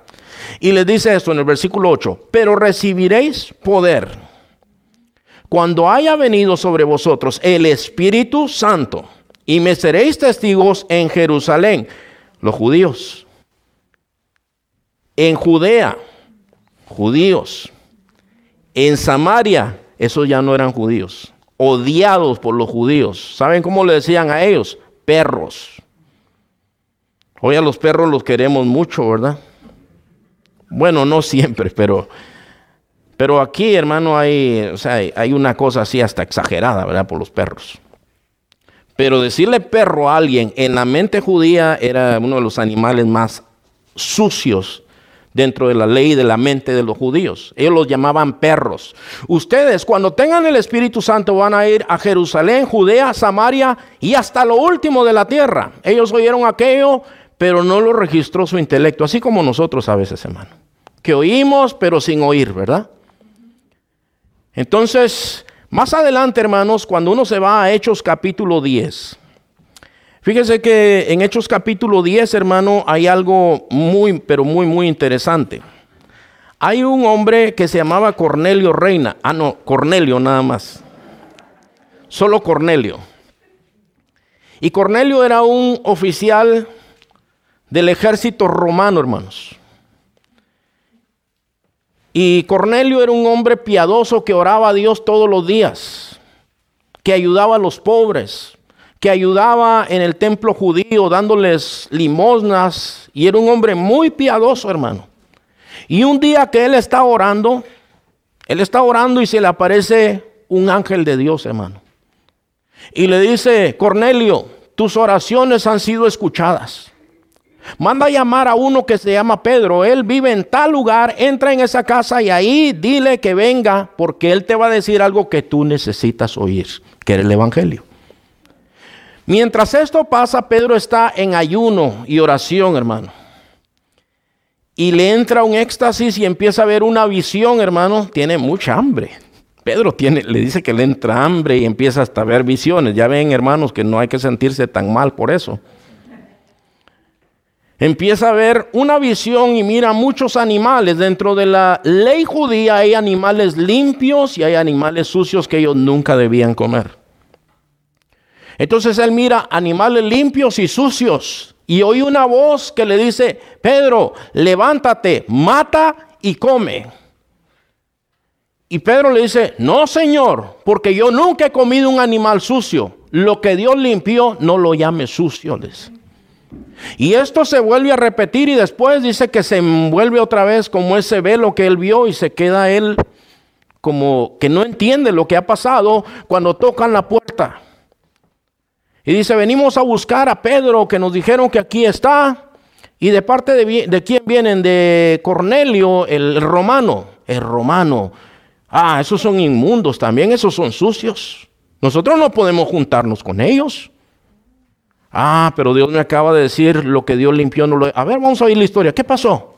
Y les dice esto en el versículo 8, pero recibiréis poder cuando haya venido sobre vosotros el Espíritu Santo y me seréis testigos en Jerusalén, los judíos, en Judea, judíos, en Samaria, esos ya no eran judíos odiados por los judíos. ¿Saben cómo le decían a ellos? Perros. Hoy a los perros los queremos mucho, ¿verdad? Bueno, no <laughs> siempre, pero, pero aquí, hermano, hay, hay una cosa así hasta exagerada, ¿verdad? Por los perros. Pero decirle perro a alguien en la mente judía era uno de los animales más sucios dentro de la ley de la mente de los judíos. Ellos los llamaban perros. Ustedes cuando tengan el Espíritu Santo van a ir a Jerusalén, Judea, Samaria y hasta lo último de la tierra. Ellos oyeron aquello, pero no lo registró su intelecto, así como nosotros a veces, hermano. Que oímos, pero sin oír, ¿verdad? Entonces, más adelante, hermanos, cuando uno se va a Hechos capítulo 10, Fíjese que en Hechos capítulo 10, hermano, hay algo muy, pero muy, muy interesante. Hay un hombre que se llamaba Cornelio Reina. Ah, no, Cornelio nada más. Solo Cornelio. Y Cornelio era un oficial del ejército romano, hermanos. Y Cornelio era un hombre piadoso que oraba a Dios todos los días, que ayudaba a los pobres, que ayudaba en el templo judío dándoles limosnas y era un hombre muy piadoso, hermano. Y un día que él está orando, él está orando y se le aparece un ángel de Dios, hermano. Y le dice, Cornelio, tus oraciones han sido escuchadas. Manda a llamar a uno que se llama Pedro. Él vive en tal lugar. Entra en esa casa y ahí dile que venga porque él te va a decir algo que tú necesitas oír, que es el Evangelio. Mientras esto pasa, Pedro está en ayuno y oración, hermano. Y le entra un éxtasis y empieza a ver una visión, hermano. Tiene mucha hambre. Pedro le dice que le entra hambre y empieza hasta a ver visiones. Ya ven, hermanos, que no hay que sentirse tan mal por eso. Empieza a ver una visión y mira muchos animales. Dentro de la ley judía hay animales limpios y hay animales sucios que ellos nunca debían comer. Entonces él mira animales limpios y sucios y oye una voz que le dice, Pedro, levántate, mata y come. Y Pedro le dice, no señor, porque yo nunca he comido un animal sucio. Lo que Dios limpió, no lo llame sucio. Y esto se vuelve a repetir y después dice que se envuelve otra vez como ese velo que él vio y se queda él como que no entiende lo que ha pasado cuando tocan la puerta. Y dice, venimos a buscar a Pedro que nos dijeron que aquí está. ¿Y de parte de, quién vienen? De Cornelio, el romano. el romano. Ah, esos son inmundos también, esos son sucios. Nosotros no podemos juntarnos con ellos. Ah, pero Dios me acaba de decir lo que Dios limpió. No. A ver, vamos a oír la historia. ¿Qué pasó?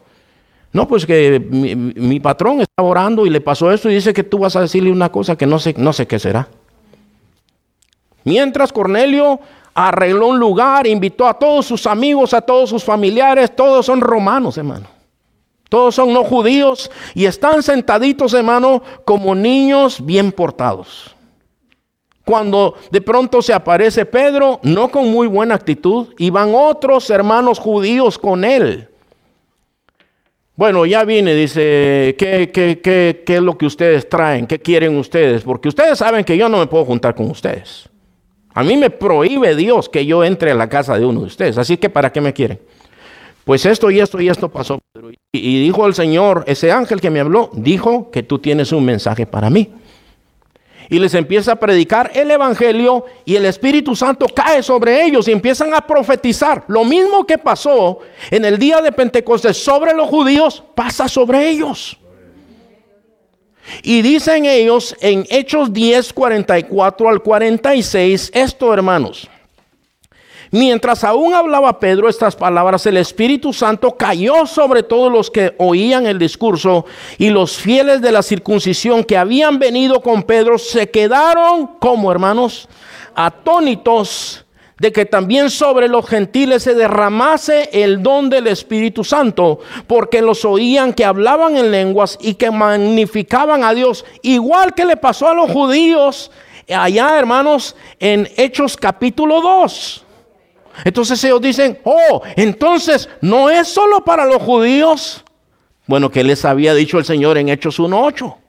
No, pues que mi, patrón está orando y le pasó esto y dice que tú vas a decirle una cosa que no sé, no sé qué será. Mientras Cornelio arregló un lugar, invitó a todos sus amigos, a todos sus familiares, todos son romanos, hermano. Todos son no judíos y están sentaditos, hermano, como niños bien portados. Cuando de pronto se aparece Pedro, no con muy buena actitud, y van otros hermanos judíos con él. Bueno, ya vine, dice, ¿qué, qué, qué, qué es lo que ustedes traen? ¿Qué quieren ustedes? Porque ustedes saben que yo no me puedo juntar con ustedes. A mí me prohíbe Dios que yo entre a la casa de uno de ustedes. Así que, ¿para qué me quieren? Pues esto y esto y esto pasó. Y dijo el Señor, ese ángel que me habló, dijo que tú tienes un mensaje para mí y les empieza a predicar el Evangelio y el Espíritu Santo cae sobre ellos y empiezan a profetizar. Lo mismo que pasó en el día de Pentecostés sobre los judíos, pasa sobre ellos. Y dicen ellos en Hechos 10, 44 al 46, esto hermanos. Mientras aún hablaba Pedro estas palabras, el Espíritu Santo cayó sobre todos los que oían el discurso y los fieles de la circuncisión que habían venido con Pedro se quedaron como hermanos atónitos de que también sobre los gentiles se derramase el don del Espíritu Santo, porque los oían que hablaban en lenguas y que magnificaban a Dios, igual que le pasó a los judíos allá, hermanos, en Hechos capítulo 2. Entonces ellos dicen, oh, entonces no es solo para los judíos. Bueno, que les había dicho el Señor en Hechos 1.8.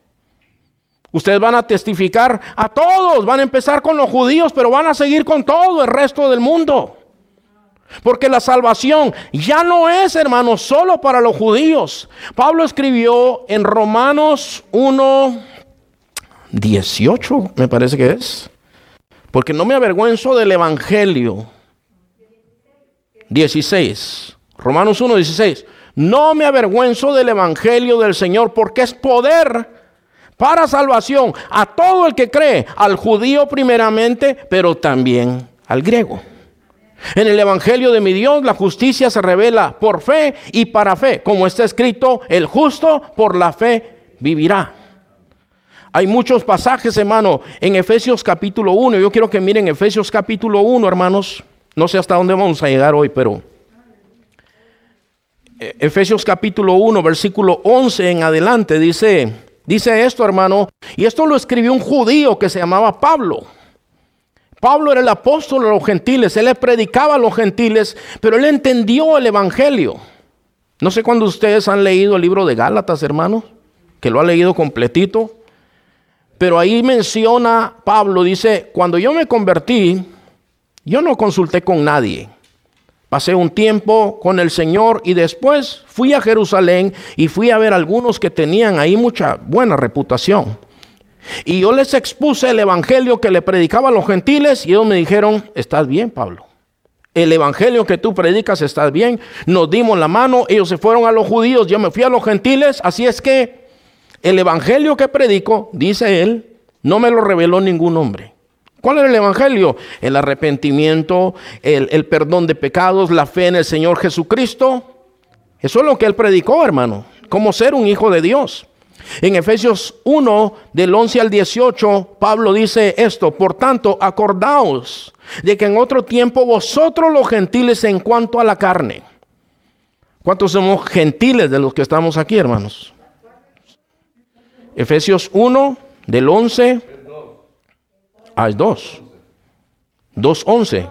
Ustedes van a testificar a todos, van a empezar con los judíos, pero van a seguir con todo el resto del mundo. Porque la salvación ya no es, hermanos, solo para los judíos. Pablo escribió en Romanos 1, 18, me parece que es. Porque no me avergüenzo del Evangelio 16. Romanos 1, 16. No me avergüenzo del Evangelio del Señor porque es poder para salvación a todo el que cree, al judío primeramente, pero también al griego. En el Evangelio de mi Dios la justicia se revela por fe y para fe, como está escrito, el justo por la fe vivirá. Hay muchos pasajes, hermano, en Efesios capítulo 1. Yo quiero que miren Efesios capítulo 1, hermanos. No sé hasta dónde vamos a llegar hoy, pero Efesios capítulo 1, versículo 11 en adelante dice, dice esto, hermano, y esto lo escribió un judío que se llamaba Pablo. Pablo era el apóstol de los gentiles, él le predicaba a los gentiles, pero él entendió el evangelio. No sé cuándo ustedes han leído el libro de Gálatas, hermanos, que lo ha leído completito, pero ahí menciona Pablo, dice, cuando yo me convertí, yo no consulté con nadie. Pasé un tiempo con el Señor y después fui a Jerusalén y fui a ver algunos que tenían ahí mucha buena reputación. Y yo les expuse el evangelio que le predicaba a los gentiles y ellos me dijeron, estás bien, Pablo. El evangelio que tú predicas estás bien. Nos dimos la mano, ellos se fueron a los judíos, yo me fui a los gentiles. Así es que el evangelio que predico, dice él, no me lo reveló ningún hombre. ¿Cuál era el Evangelio? El arrepentimiento, el, perdón de pecados, la fe en el Señor Jesucristo. Eso es lo que él predicó, hermano. Cómo ser un hijo de Dios. En Efesios 1, del 11 al 18, Pablo dice esto, por tanto, acordaos de que en otro tiempo vosotros los gentiles en cuanto a la carne. ¿Cuántos somos gentiles de los que estamos aquí, hermanos? Efesios 1, del 11 Ah, es 2. 2.11.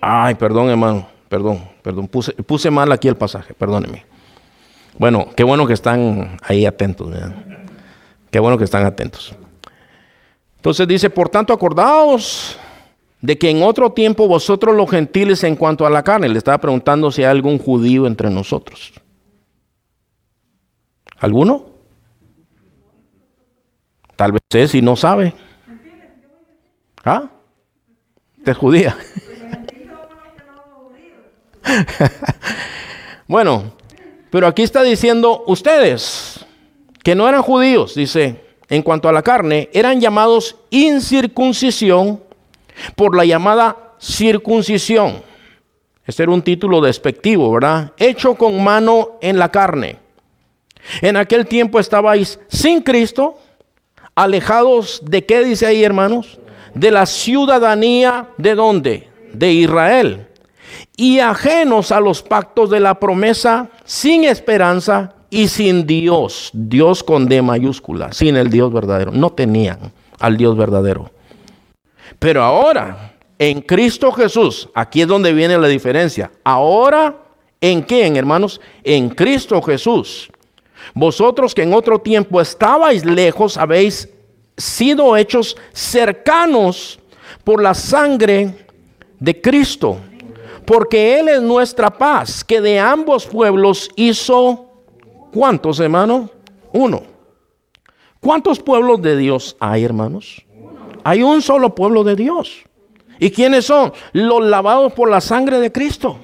Ay, perdón, hermano. Perdón, perdón. Puse, mal aquí el pasaje. Perdóneme. Bueno, qué bueno que están ahí atentos. Qué bueno que están atentos. Entonces dice, por tanto, acordaos de que en otro tiempo vosotros los gentiles en cuanto a la carne, le estaba preguntando si hay algún judío entre nosotros. ¿Alguno? Tal vez es si no sabe. ¿Ah? ¿Te judía? <laughs> bueno, pero aquí está diciendo ustedes, que no eran judíos, dice, en cuanto a la carne, eran llamados incircuncisión por la llamada circuncisión. Este era un título despectivo, ¿verdad? Hecho con mano en la carne. En aquel tiempo estabais sin Cristo, alejados de qué dice ahí, hermanos? De la ciudadanía de dónde? De Israel. Y ajenos a los pactos de la promesa, sin esperanza y sin Dios. Dios con D mayúscula, sin el Dios verdadero. No tenían al Dios verdadero. Pero ahora, en Cristo Jesús, aquí es donde viene la diferencia. Ahora, ¿en quién, hermanos? En Cristo Jesús. Vosotros que en otro tiempo estabais lejos, habéis sido hechos cercanos por la sangre de Cristo, porque Él es nuestra paz, que de ambos pueblos hizo, ¿cuántos hermanos? Uno. ¿Cuántos pueblos de Dios hay, hermanos? Hay un solo pueblo de Dios. ¿Y quiénes son? Los lavados por la sangre de Cristo.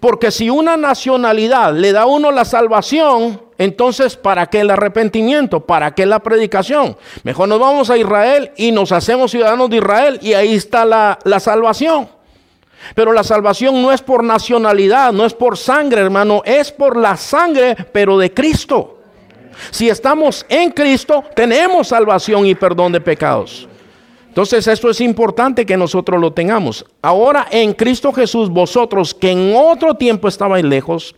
Porque si una nacionalidad le da a uno la salvación, entonces ¿para qué el arrepentimiento? ¿Para qué la predicación? Mejor nos vamos a Israel y nos hacemos ciudadanos de Israel y ahí está la, la salvación. Pero la salvación no es por nacionalidad, no es por sangre, hermano, es por la sangre, pero de Cristo. Si estamos en Cristo, tenemos salvación y perdón de pecados. Entonces esto es importante que nosotros lo tengamos. Ahora en Cristo Jesús, vosotros que en otro tiempo estabais lejos,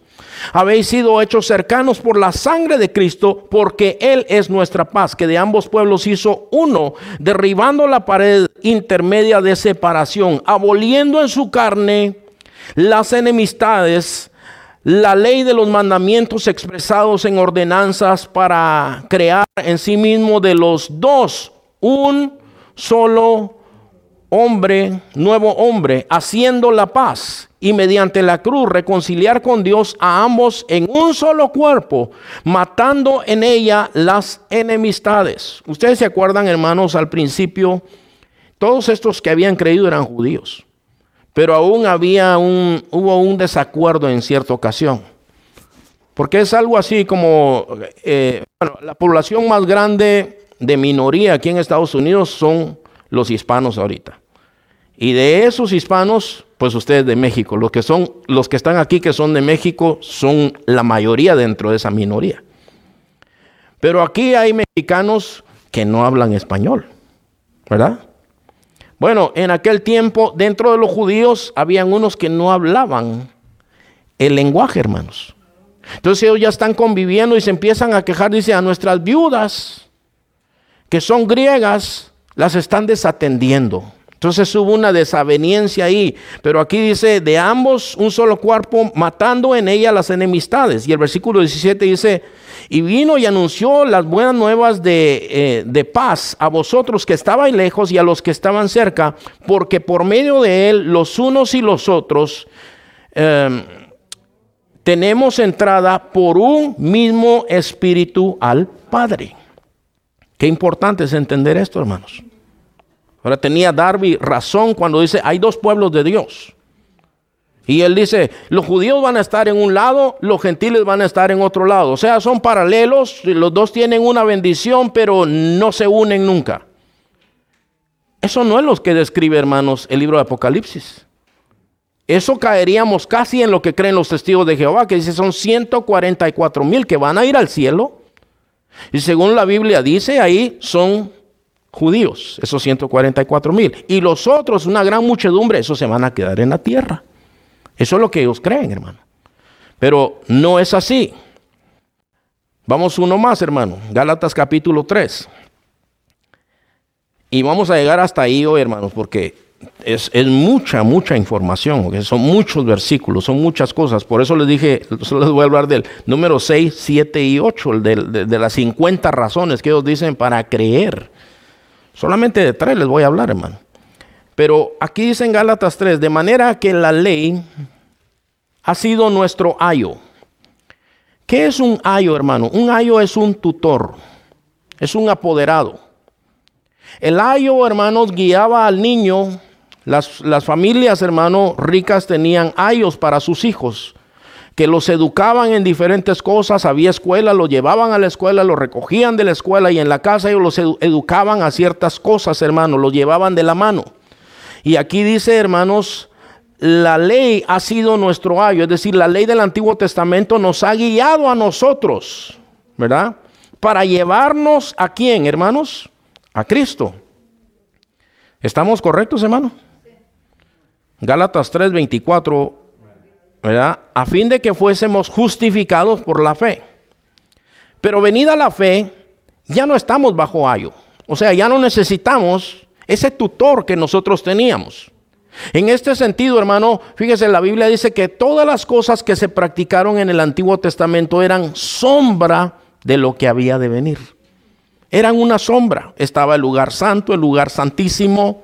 habéis sido hechos cercanos por la sangre de Cristo, porque Él es nuestra paz, que de ambos pueblos hizo uno, derribando la pared intermedia de separación, aboliendo en su carne las enemistades, la ley de los mandamientos expresados en ordenanzas para crear en sí mismo de los dos un solo hombre, nuevo hombre, haciendo la paz y mediante la cruz reconciliar con Dios a ambos en un solo cuerpo, matando en ella las enemistades. Ustedes se acuerdan, hermanos, al principio, todos estos que habían creído eran judíos, pero aún había un, hubo un desacuerdo en cierta ocasión. Porque es algo así como, eh, la población más grande de minoría aquí en Estados Unidos son los hispanos ahorita. Y de esos hispanos, pues ustedes de México, los que son los que están aquí que son de México son la mayoría dentro de esa minoría. Pero aquí hay mexicanos que no hablan español, ¿verdad? Bueno, en aquel tiempo dentro de los judíos habían unos que no hablaban el lenguaje, hermanos. Entonces ellos ya están conviviendo y se empiezan a quejar, dice, a nuestras viudas que son griegas, las están desatendiendo. Entonces hubo una desaveniencia ahí, pero aquí dice, de ambos un solo cuerpo, matando en ella las enemistades. Y el versículo 17 dice, y vino y anunció las buenas nuevas de, eh, de paz a vosotros que estabais lejos y a los que estaban cerca, porque por medio de él los unos y los otros em, tenemos entrada por un mismo espíritu al Padre. Qué importante es entender esto, hermanos. Ahora tenía Darby razón cuando dice, hay dos pueblos de Dios. Y él dice, los judíos van a estar en un lado, los gentiles van a estar en otro lado. O sea, son paralelos, los dos tienen una bendición, pero no se unen nunca. Eso no es lo que describe, hermanos, el libro de Apocalipsis. Eso caeríamos casi en lo que creen los testigos de Jehová, que dice son 144 mil que van a ir al cielo y según la Biblia dice, ahí son judíos, esos 144 mil. Y los otros, una gran muchedumbre, esos se van a quedar en la tierra. Eso es lo que ellos creen, hermano. Pero no es así. Vamos uno más, hermano. Gálatas capítulo 3. Y vamos a llegar hasta ahí hoy, hermanos, porque es, mucha, mucha información, son muchos versículos, son muchas cosas. Por eso les dije, les voy a hablar del número 6, 7 y 8, de, de, las 50 razones que ellos dicen para creer. Solamente de tres les voy a hablar, hermano. Pero aquí dice en Gálatas 3, de manera que la ley ha sido nuestro ayo. ¿Qué es un ayo, hermano? Un ayo es un tutor, es un apoderado. El ayo, hermanos, guiaba al niño las, familias, hermano, ricas tenían ayos para sus hijos, que los educaban en diferentes cosas, había escuela, los llevaban a la escuela, los recogían de la escuela y en la casa ellos los educaban a ciertas cosas, hermanos, los llevaban de la mano. Y aquí dice, hermanos, la ley ha sido nuestro ayo, es decir, la ley del Antiguo Testamento nos ha guiado a nosotros, ¿verdad? Para llevarnos a quién, hermanos? A Cristo. ¿Estamos correctos, hermano? Gálatas 3:24, ¿verdad? A fin de que fuésemos justificados por la fe. Pero venida la fe, ya no estamos bajo ayo. O sea, ya no necesitamos ese tutor que nosotros teníamos. En este sentido, hermano, fíjese, la Biblia dice que todas las cosas que se practicaron en el Antiguo Testamento eran sombra de lo que había de venir. Eran una sombra. Estaba el lugar santo, el lugar santísimo,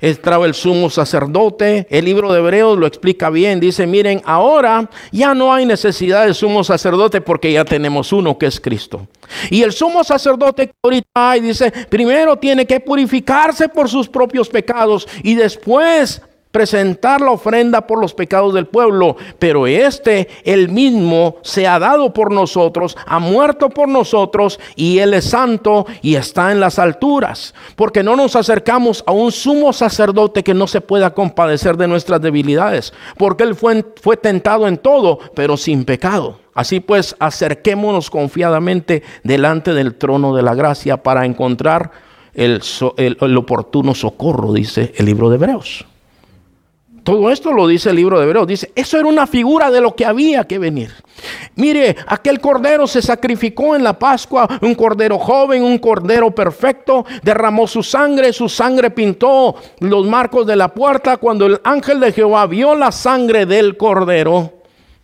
estaba el sumo sacerdote. El libro de Hebreos lo explica bien. Dice, miren, ahora ya no hay necesidad de sumo sacerdote porque ya tenemos uno que es Cristo. Y el sumo sacerdote que ahorita hay, dice, primero tiene que purificarse por sus propios pecados y después presentar la ofrenda por los pecados del pueblo, pero este, el mismo, se ha dado por nosotros, ha muerto por nosotros, y Él es santo y está en las alturas, porque no nos acercamos a un sumo sacerdote que no se pueda compadecer de nuestras debilidades, porque Él fue, fue tentado en todo, pero sin pecado. Así pues, acerquémonos confiadamente delante del trono de la gracia para encontrar el, el oportuno socorro, dice el libro de Hebreos. Todo esto lo dice el libro de Hebreos. Dice, eso era una figura de lo que había que venir. Mire, aquel cordero se sacrificó en la Pascua, un cordero joven, un cordero perfecto, derramó su sangre, su sangre pintó los marcos de la puerta. Cuando el ángel de Jehová vio la sangre del cordero,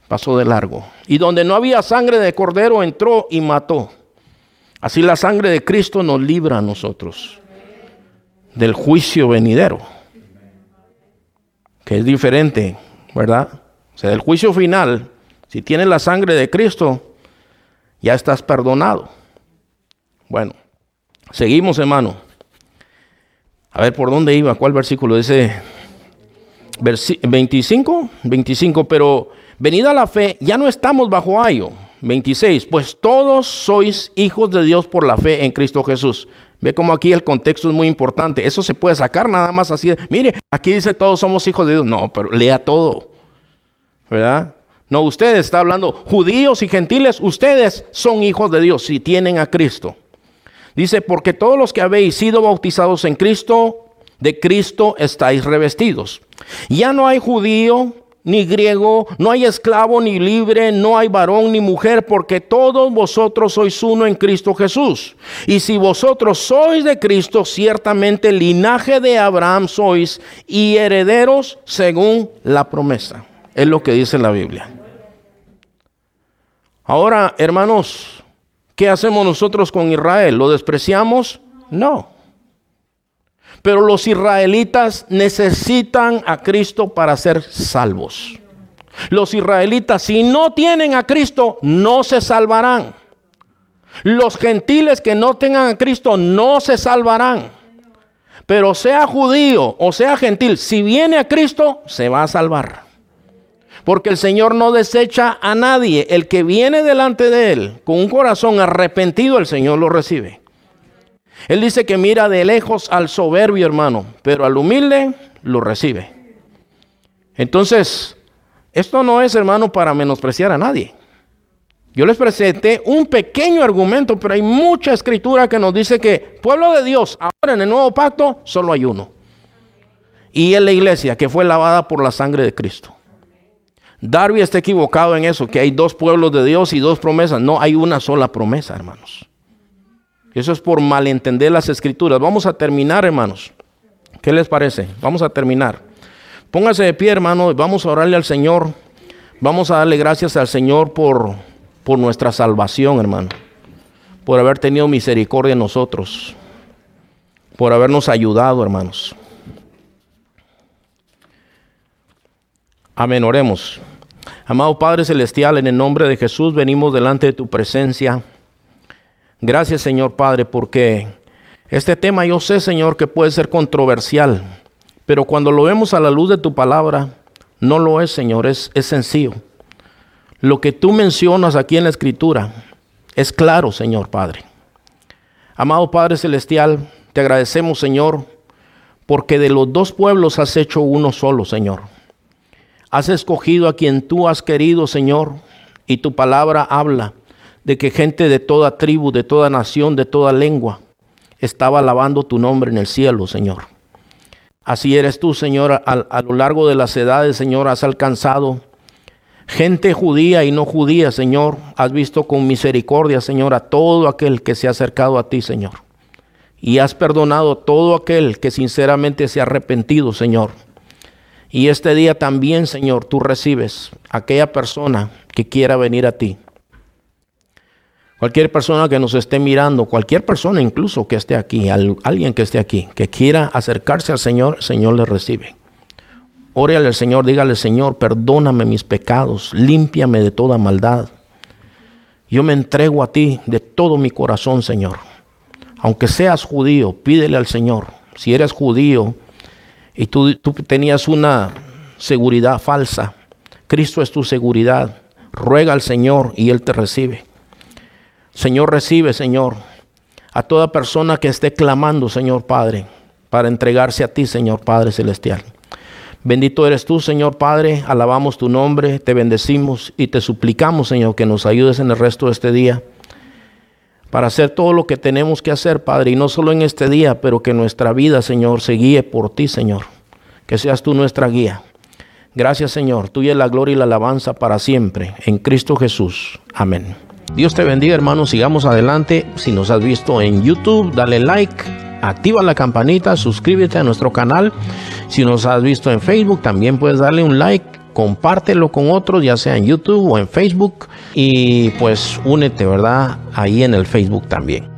pasó de largo. Y donde no había sangre de cordero, entró y mató. Así la sangre de Cristo nos libra a nosotros del juicio venidero que es diferente, ¿verdad? O sea, el juicio final, si tienes la sangre de Cristo, ya estás perdonado. Bueno, seguimos, hermano. A ver por dónde iba, cuál versículo dice 25, 25, pero venida la fe, ya no estamos bajo ayo. 26, pues todos sois hijos de Dios por la fe en Cristo Jesús. Ve cómo aquí el contexto es muy importante. Eso se puede sacar nada más así. Mire, aquí dice todos somos hijos de Dios. No, pero lea todo. ¿Verdad? No, usted está hablando judíos y gentiles. Ustedes son hijos de Dios si tienen a Cristo. Dice, porque todos los que habéis sido bautizados en Cristo, de Cristo estáis revestidos. Ya no hay judío ni griego, no hay esclavo ni libre, no hay varón ni mujer, porque todos vosotros sois uno en Cristo Jesús. Y si vosotros sois de Cristo, ciertamente linaje de Abraham sois y herederos según la promesa. Es lo que dice la Biblia. Ahora, hermanos, ¿qué hacemos nosotros con Israel? ¿Lo despreciamos? No. Pero los israelitas necesitan a Cristo para ser salvos. Los israelitas, si no tienen a Cristo, no se salvarán. Los gentiles que no tengan a Cristo no se salvarán. Pero sea judío o sea gentil, si viene a Cristo, se va a salvar. Porque el Señor no desecha a nadie. El que viene delante de Él con un corazón arrepentido, el Señor lo recibe. Él dice que mira de lejos al soberbio hermano, pero al humilde lo recibe. Entonces, esto no es hermano para menospreciar a nadie. Yo les presenté un pequeño argumento, pero hay mucha escritura que nos dice que pueblo de Dios, ahora en el nuevo pacto, solo hay uno. Y es la iglesia que fue lavada por la sangre de Cristo. Darby está equivocado en eso, que hay dos pueblos de Dios y dos promesas. No, hay una sola promesa, hermanos. Eso es por malentender las escrituras. Vamos a terminar, hermanos. ¿Qué les parece? Vamos a terminar. Póngase de pie, hermano, vamos a orarle al Señor. Vamos a darle gracias al Señor por, por nuestra salvación, hermano. Por haber tenido misericordia en nosotros. Por habernos ayudado, hermanos. Amén, oremos. Amado Padre Celestial, en el nombre de Jesús venimos delante de tu presencia. Gracias Señor Padre, porque este tema yo sé Señor que puede ser controversial, pero cuando lo vemos a la luz de tu palabra, no lo es Señor, es, es sencillo. Lo que tú mencionas aquí en la escritura es claro, Señor Padre. Amado Padre Celestial, te agradecemos, Señor, porque de los dos pueblos has hecho uno solo, Señor. Has escogido a quien tú has querido, Señor, y tu palabra habla de que gente de toda tribu, de toda nación, de toda lengua, estaba alabando tu nombre en el cielo, Señor. Así eres tú, Señor, a, lo largo de las edades, Señor, has alcanzado gente judía y no judía, Señor. Has visto con misericordia, Señor, a todo aquel que se ha acercado a ti, Señor. Y has perdonado a todo aquel que sinceramente se ha arrepentido, Señor. Y este día también, Señor, tú recibes a aquella persona que quiera venir a ti. Cualquier persona que nos esté mirando, cualquier persona incluso que esté aquí, alguien que esté aquí, que quiera acercarse al Señor, el Señor le recibe. Órale al Señor, dígale, Señor, perdóname mis pecados, límpiame de toda maldad. Yo me entrego a ti de todo mi corazón, Señor. Aunque seas judío, pídele al Señor. Si eres judío y tú, tú tenías una seguridad falsa, Cristo es tu seguridad. Ruega al Señor y Él te recibe. Señor, recibe, Señor, a toda persona que esté clamando, Señor Padre, para entregarse a ti, Señor Padre Celestial. Bendito eres tú, Señor Padre, alabamos tu nombre, te bendecimos y te suplicamos, Señor, que nos ayudes en el resto de este día para hacer todo lo que tenemos que hacer, Padre, y no solo en este día, pero que nuestra vida, Señor, se guíe por ti, Señor. Que seas tú nuestra guía. Gracias, Señor. Tuya es la gloria y la alabanza para siempre. En Cristo Jesús. Amén. Dios te bendiga, hermano. Sigamos adelante. Si nos has visto en YouTube, dale like, activa la campanita, suscríbete a nuestro canal. Si nos has visto en Facebook, también puedes darle un like, compártelo con otros, ya sea en YouTube o en Facebook. Y pues únete, ¿verdad? Ahí en el Facebook también.